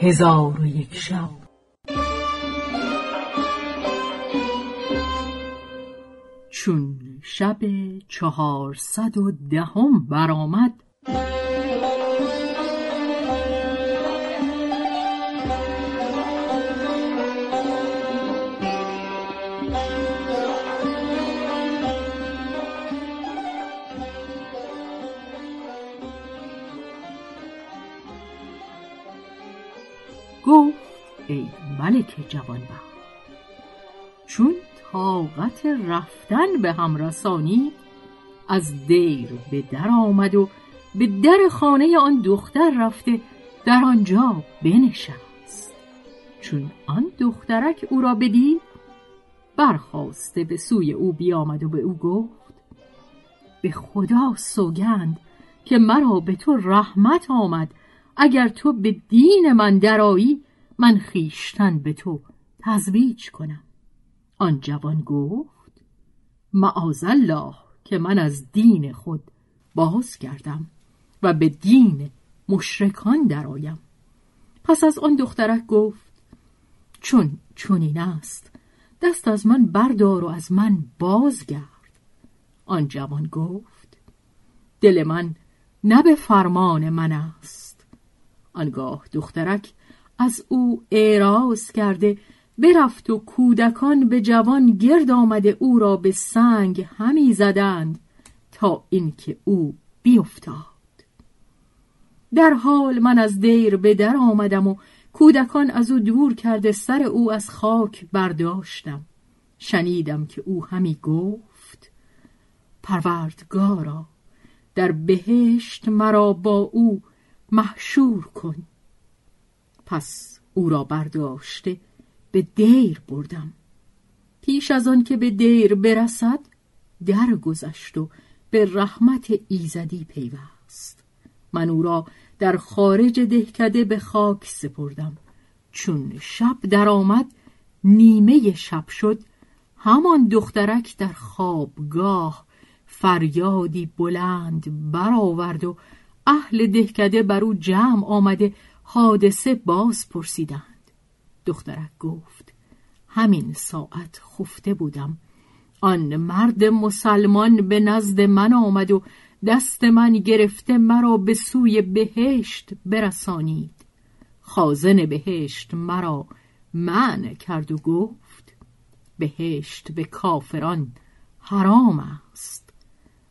هزار و یک شب. چون شب چهارصد و دهم برآمد گفت ای ملک جوانبخت چون طاقت رفتن به هم رسانی از دیر به در آمد و به در خانه آن دختر رفته در آنجا بنشست. چون آن دخترک او را بدید برخواسته به سوی او بیامد و به او گفت به خدا سوگند که مرا به تو رحمت آمد اگر تو به دین من درایی من خیشتن به تو تزویج کنم. آن جوان گفت معاذالله که من از دین خود باز کردم و به دین مشرکان درآیم. پس از آن دخترک گفت چون چنین است دست از من بردار و از من بازگرد. آن جوان گفت دل من نه به فرمان من است آنگاه دخترک از او اعراض کرده برفت و کودکان به جوان گرد آمده او را به سنگ همی زدند تا اینکه او بیفتاد. در حال من از دیر به در آمدم و کودکان از او دور کرده سر او از خاک برداشتم. شنیدم که او همی گفت پروردگارا در بهشت مرا با او محشور کن. پس او را برداشته به دیر بردم. پیش از آن که به دیر برسد درگذشت و به رحمت ایزدی پیوست. من او را در خارج دهکده به خاک سپردم. چون شب درآمد نیمه شب شد همان دخترک در خوابگاه فریادی بلند برآورد و اهل دهکده بر او جمع آمده حادثه باز پرسیدند. دخترک گفت همین ساعت خفته بودم. آن مرد مسلمان به نزد من آمد و دست من گرفته مرا به سوی بهشت برسانید. خازن بهشت مرا من کرد و گفت بهشت به کافران حرام است.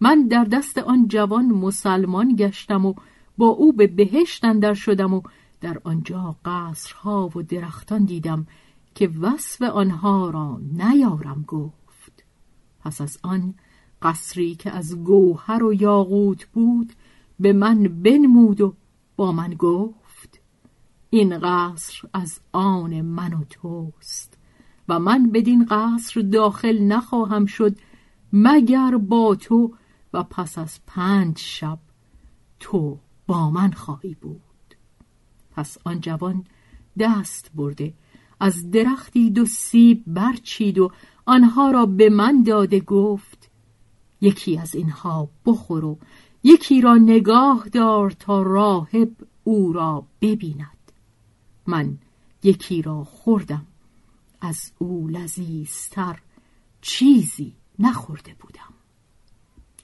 من در دست آن جوان مسلمان گشتم و با او به بهشت اندر شدم و در آنجا قصرها و درختان دیدم که وصف آنها را نیارم گفت. پس از آن قصری که از گوهر و یاقوت بود به من بنمود و با من گفت این قصر از آن من و توست و من بدین قصر داخل نخواهم شد مگر با تو و پس از پنج شب تو با من خواهی بود. پس آن جوان دست برده از درختی دو سیب برچید و آنها را به من داده گفت یکی از اینها بخور و یکی را نگاه دار تا راهب او را ببیند. من یکی را خوردم از او لذیذتر چیزی نخورده بودم.